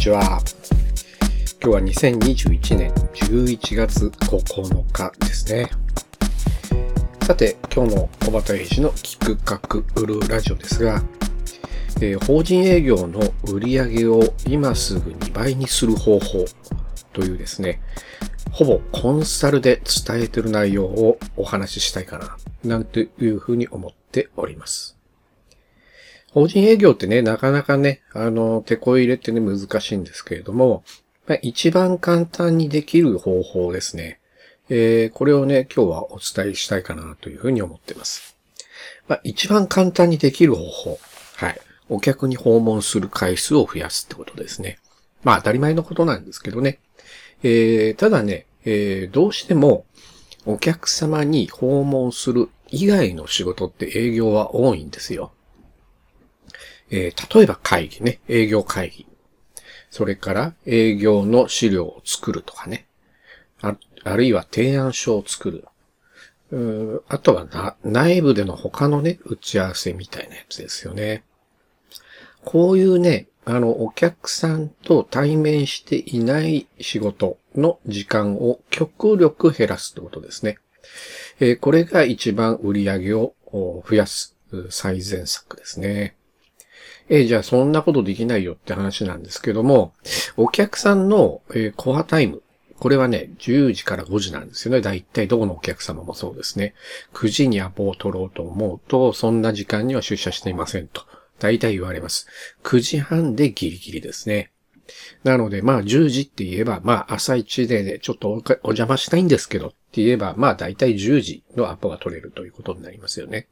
ちは。今日は2021年11月9日ですね。さて、今日の小畑英二の企画売るラジオですが、えー、法人営業の売り上げを今すぐ2倍にする方法というですね、ほぼコンサルで伝えてる内容をお話ししたいかな、なんていうふうに思っております。法人営業ってね、なかなかね、あの、手こ入れってね、難しいんですけれども、まあ、一番簡単にできる方法ですね。えー、これをね、今日はお伝えしたいかなというふうに思ってます。まあ、一番簡単にできる方法。はい。お客に訪問する回数を増やすってことですね。まあ、当たり前のことなんですけどね。えー、ただね、えー、どうしてもお客様に訪問する以外の仕事って営業は多いんですよ。えー、例えば会議ね、営業会議。それから営業の資料を作るとかね。ああるいは提案書を作る。うあとはな、内部での他のね、打ち合わせみたいなやつですよね。こういうね、あの、お客さんと対面していない仕事の時間を極力減らすってことですね。えー、これが一番売り上げを増やす最善策ですね。えー、じゃあそんなことできないよって話なんですけども、お客さんの、えー、コアタイム。これはね、10時から5時なんですよね。だいたいどこのお客様もそうですね。9時にアポを取ろうと思うと、そんな時間には出社していませんと。大体言われます。9時半でギリギリですね。なので、まあ10時って言えば、まあ朝一でね、ちょっとお邪魔したいんですけどって言えば、まあ大体10時のアポが取れるということになりますよね。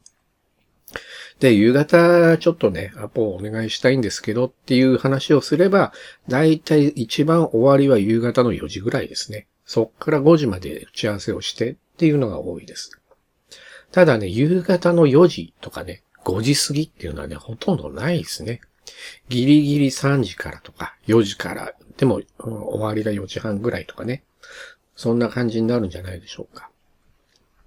で、夕方ちょっとね、アポをお願いしたいんですけどっていう話をすれば、大体一番終わりは夕方の4時ぐらいですね。そっから5時まで打ち合わせをしてっていうのが多いです。ただね、夕方の4時とかね、5時過ぎっていうのはね、ほとんどないですね。ギリギリ3時からとか、4時から、でも、うん、終わりが4時半ぐらいとかね。そんな感じになるんじゃないでしょうか。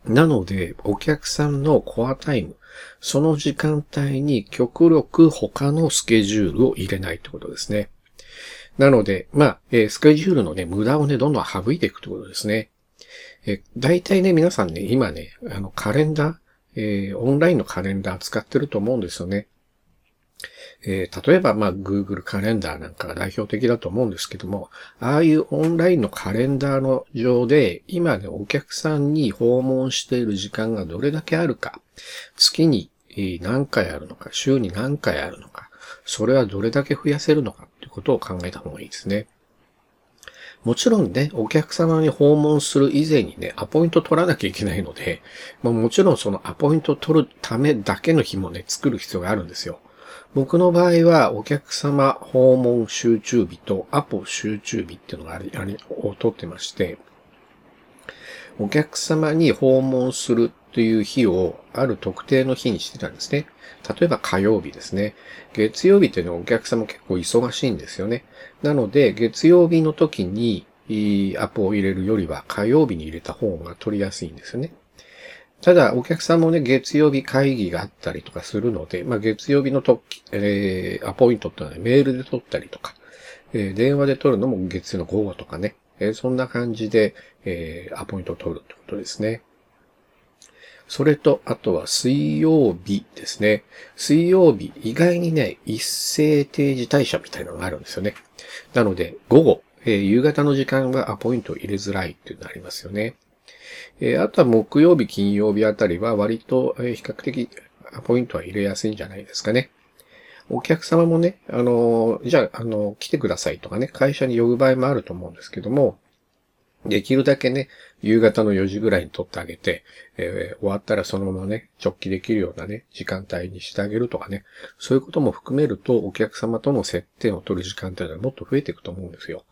なので、お客さんのコアタイム、その時間帯に極力他のスケジュールを入れないってことですね。なので、まあ、えー、スケジュールのね、無駄をね、どんどん省いていくってことですね。えー、大体ね、皆さんね、今ね、あの、カレンダー、えー、オンラインのカレンダー使ってると思うんですよね。えー、例えば、まあ、Google カレンダーなんかが代表的だと思うんですけども、ああいうオンラインのカレンダーの上で、今ね、お客さんに訪問している時間がどれだけあるか、月に何回あるのか、週に何回あるのか、それはどれだけ増やせるのかっていうことを考えた方がいいですね。もちろんね、お客様に訪問する以前にね、アポイント取らなきゃいけないので、まあ、もちろんそのアポイント取るためだけの日もね、作る必要があるんですよ。僕の場合は、お客様訪問集中日とアポ集中日っていうのがあり、あり、を取ってまして、お客様に訪問するという日をある特定の日にしてたんですね。例えば火曜日ですね。月曜日っていうのはお客様結構忙しいんですよね。なので、月曜日の時にアポを入れるよりは火曜日に入れた方が取りやすいんですよね。ただ、お客さんもね、月曜日会議があったりとかするので、まあ、月曜日の時、えー、アポイントってのは、ね、メールで取ったりとか、えー、電話で取るのも月曜の午後とかね、えー、そんな感じで、えー、アポイントを取るってことですね。それと、あとは水曜日ですね。水曜日、意外にね、一斉定時退社みたいなのがあるんですよね。なので、午後、えー、夕方の時間はアポイントを入れづらいっていうのがありますよね。えー、あとは木曜日、金曜日あたりは割と、え、比較的ポイントは入れやすいんじゃないですかね。お客様もね、あの、じゃあ、あの来てくださいとかね、会社に呼ぶ場合もあると思うんですけども、できるだけね、夕方の4時ぐらいに撮ってあげて、えー、終わったらそのままね、直帰できるようなね、時間帯にしてあげるとかね、そういうことも含めると、お客様との接点を取る時間帯がもっと増えていくと思うんですよ。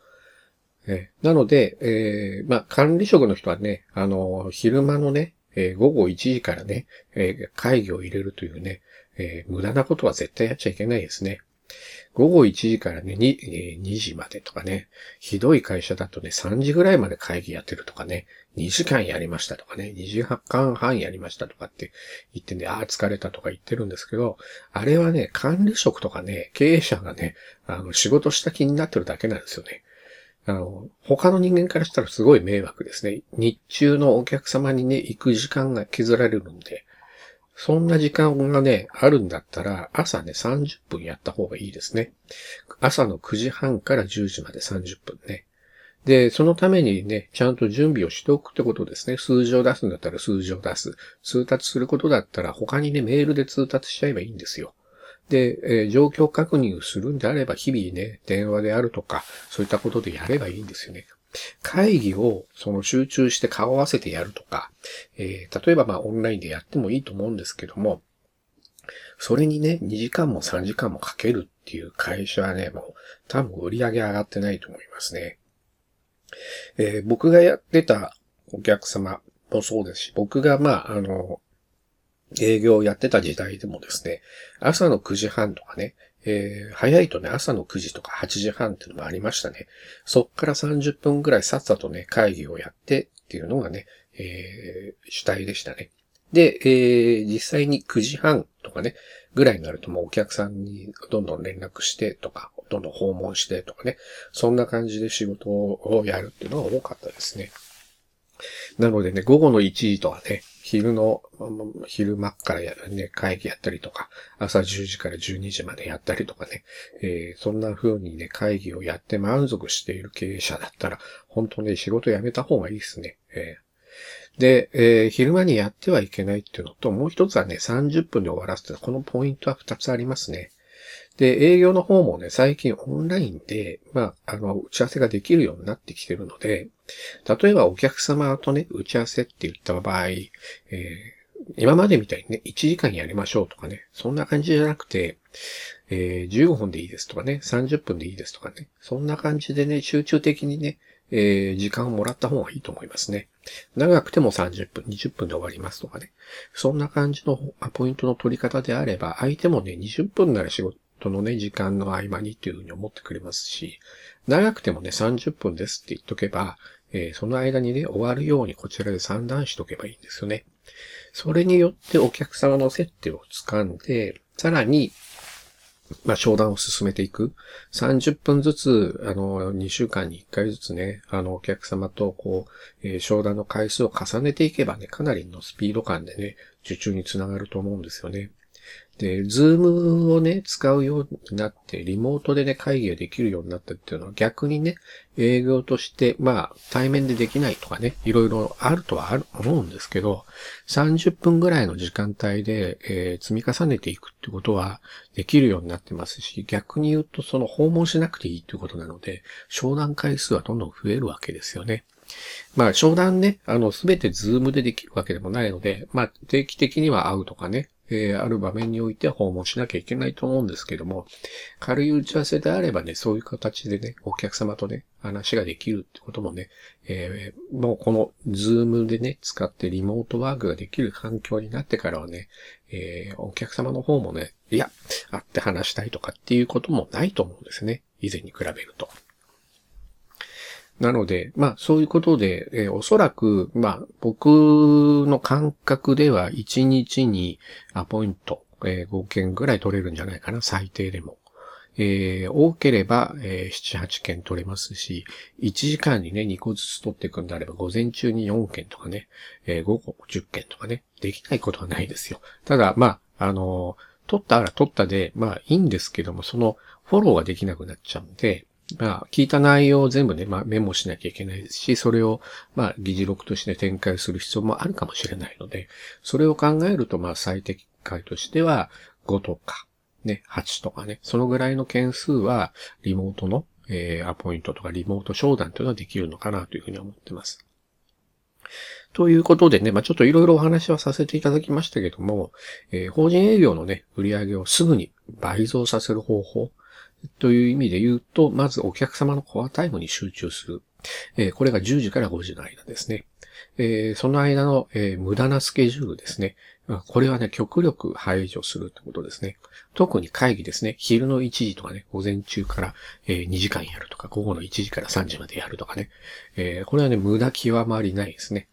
えー、なので、えー、まあ、管理職の人はね、あの、昼間のね、えー、午後1時からね、え、会議を入れるというね、え、無駄なことは絶対やっちゃいけないですね。午後1時からね、2, 2時までとかね、ひどい会社だとね、3時ぐらいまで会議やってるとかね、2時間やりましたとかね、2時間半やりましたとかって言ってね、ああ、疲れたとか言ってるんですけど、あれはね、管理職とかね、経営者がね、あの、仕事した気になってるだけなんですよね。あの、他の人間からしたらすごい迷惑ですね。日中のお客様にね、行く時間が削られるんで、そんな時間がね、あるんだったら、朝ね、30分やった方がいいですね。朝の9時半から10時まで30分ね。で、そのためにね、ちゃんと準備をしておくってことですね。数字を出すんだったら数字を出す。通達することだったら他にね、メールで通達しちゃえばいいんですよ。で、えー、状況確認をするんであれば、日々ね、電話であるとか、そういったことでやればいいんですよね。会議をその集中して顔合わせてやるとか、えー、例えばまあオンラインでやってもいいと思うんですけども、それにね、2時間も3時間もかけるっていう会社はね、もう多分売り上げ上がってないと思いますね。えー、僕がやってたお客様もそうですし、僕がまあ、あの、営業をやってた時代でもですね、朝の9時半とかね、えー、早いとね、朝の9時とか8時半っていうのもありましたね。そっから30分ぐらいさっさとね、会議をやってっていうのがね、えー、主体でしたね。で、えー、実際に9時半とかね、ぐらいになるともうお客さんにどんどん連絡してとか、どんどん訪問してとかね、そんな感じで仕事をやるっていうのが多かったですね。なのでね、午後の1時とかね、昼の、昼間からやるね、会議やったりとか、朝10時から12時までやったりとかね、えー、そんな風にね、会議をやって満足している経営者だったら、本当ね、仕事辞めた方がいいですね。えー、で、えー、昼間にやってはいけないっていうのと、もう一つはね、30分で終わらせて、このポイントは2つありますね。で、営業の方もね、最近オンラインで、まあ、あの、打ち合わせができるようになってきてるので、例えばお客様とね、打ち合わせって言った場合、えー、今までみたいにね、1時間やりましょうとかね、そんな感じじゃなくて、えー、15分でいいですとかね、30分でいいですとかね、そんな感じでね、集中的にね、えー、時間をもらった方がいいと思いますね。長くても30分、20分で終わりますとかね。そんな感じのポイントの取り方であれば、相手もね、20分なら仕事とのね、時間の合間にっていうふうに思ってくれますし、長くてもね、30分ですって言っとけば、えー、その間にね、終わるようにこちらで算段しとけばいいんですよね。それによってお客様の接点を掴んで、さらに、まあ、商談を進めていく。30分ずつ、あの、2週間に1回ずつね、あの、お客様と、こう、えー、商談の回数を重ねていけばね、かなりのスピード感でね、受注につながると思うんですよね。で、ズームをね、使うようになって、リモートでね、会議ができるようになったっていうのは逆にね、営業として、まあ、対面でできないとかね、いろいろあるとはある、思うんですけど、30分ぐらいの時間帯で、えー、積み重ねていくってことはできるようになってますし、逆に言うとその訪問しなくていいっていうことなので、商談回数はどんどん増えるわけですよね。まあ、商談ね、あの、すべてズームでできるわけでもないので、まあ、定期的には会うとかね、えー、ある場面においては訪問しなきゃいけないと思うんですけども、軽い打ち合わせであればね、そういう形でね、お客様とね、話ができるってこともね、えー、もうこのズームでね、使ってリモートワークができる環境になってからはね、えー、お客様の方もね、いや、会って話したいとかっていうこともないと思うんですね。以前に比べると。なので、まあそういうことで、えー、おそらく、まあ僕の感覚では1日にアポイント、えー、5件ぐらい取れるんじゃないかな、最低でも。えー、多ければ、えー、7、8件取れますし、1時間にね、2個ずつ取っていくんであれば、午前中に4件とかね、えー、午後10件とかね、できないことはないですよ。ただ、まあ、あの取ったら取ったで、まあいいんですけども、そのフォローができなくなっちゃうんで、まあ、聞いた内容を全部ね、まあ、メモしなきゃいけないですし、それを、まあ、議事録として展開する必要もあるかもしれないので、それを考えると、まあ、最適解としては、5とか、ね、8とかね、そのぐらいの件数は、リモートの、えー、アポイントとかリモート商談というのはできるのかなというふうに思ってます。ということでね、まあ、ちょっといろいろお話はさせていただきましたけども、えー、法人営業のね、売り上げをすぐに倍増させる方法、という意味で言うと、まずお客様のコアタイムに集中する。これが10時から5時の間ですね。その間の、無駄なスケジュールですね。これはね、極力排除するってことですね。特に会議ですね。昼の1時とかね、午前中から、え、2時間やるとか、午後の1時から3時までやるとかね。これはね、無駄極まりないですね。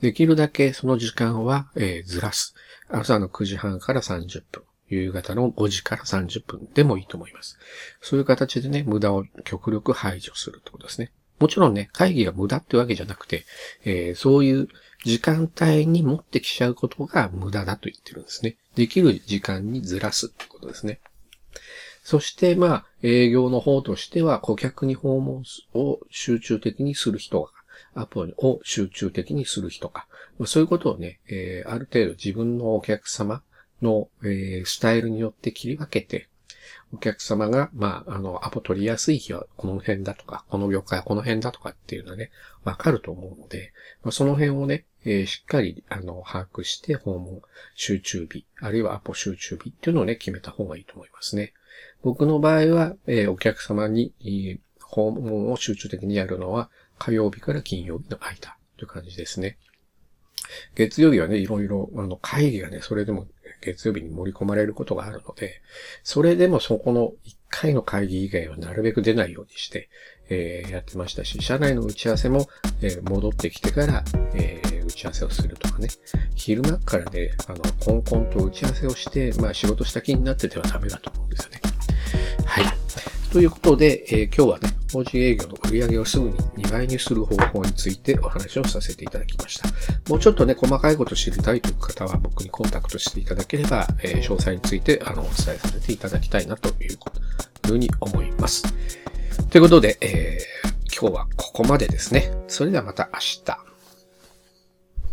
できるだけその時間は、ずらす。朝の9時半から30分。夕方の5時から30分でもいいと思います。そういう形でね、無駄を極力排除するってことですね。もちろんね、会議が無駄ってわけじゃなくて、えー、そういう時間帯に持ってきちゃうことが無駄だと言ってるんですね。できる時間にずらすってことですね。そして、まあ、営業の方としては、顧客に訪問を集中的にする人が、アポを集中的にする人が、そういうことをね、えー、ある程度自分のお客様の、えー、スタイルによって切り分けて、お客様が、まあ、あの、アポ取りやすい日はこの辺だとか、この業界はこの辺だとかっていうのはね、わかると思うので、まあ、その辺をね、えー、しっかり、あの、把握して訪問集中日、あるいはアポ集中日っていうのをね、決めた方がいいと思いますね。僕の場合は、えー、お客様に、えー、訪問を集中的にやるのは、火曜日から金曜日の間という感じですね。月曜日はね、いろいろ、あの、会議がね、それでも月曜日に盛り込まれることがあるので、それでもそこの1回の会議以外はなるべく出ないようにして、えー、やってましたし、社内の打ち合わせも、えー、戻ってきてから、えー、打ち合わせをするとかね。昼間からね、あの、コンコンと打ち合わせをして、まあ仕事した気になっててはダメだと思うんですよね。はい。ということで、えー、今日はね、法人営業の売り上げをすぐに2倍にする方法についてお話をさせていただきました。もうちょっとね、細かいこと知りたいという方は僕にコンタクトしていただければ、えー、詳細についてあのお伝えさせていただきたいなというふうに思います。ということで、えー、今日はここまでですね。それではまた明日。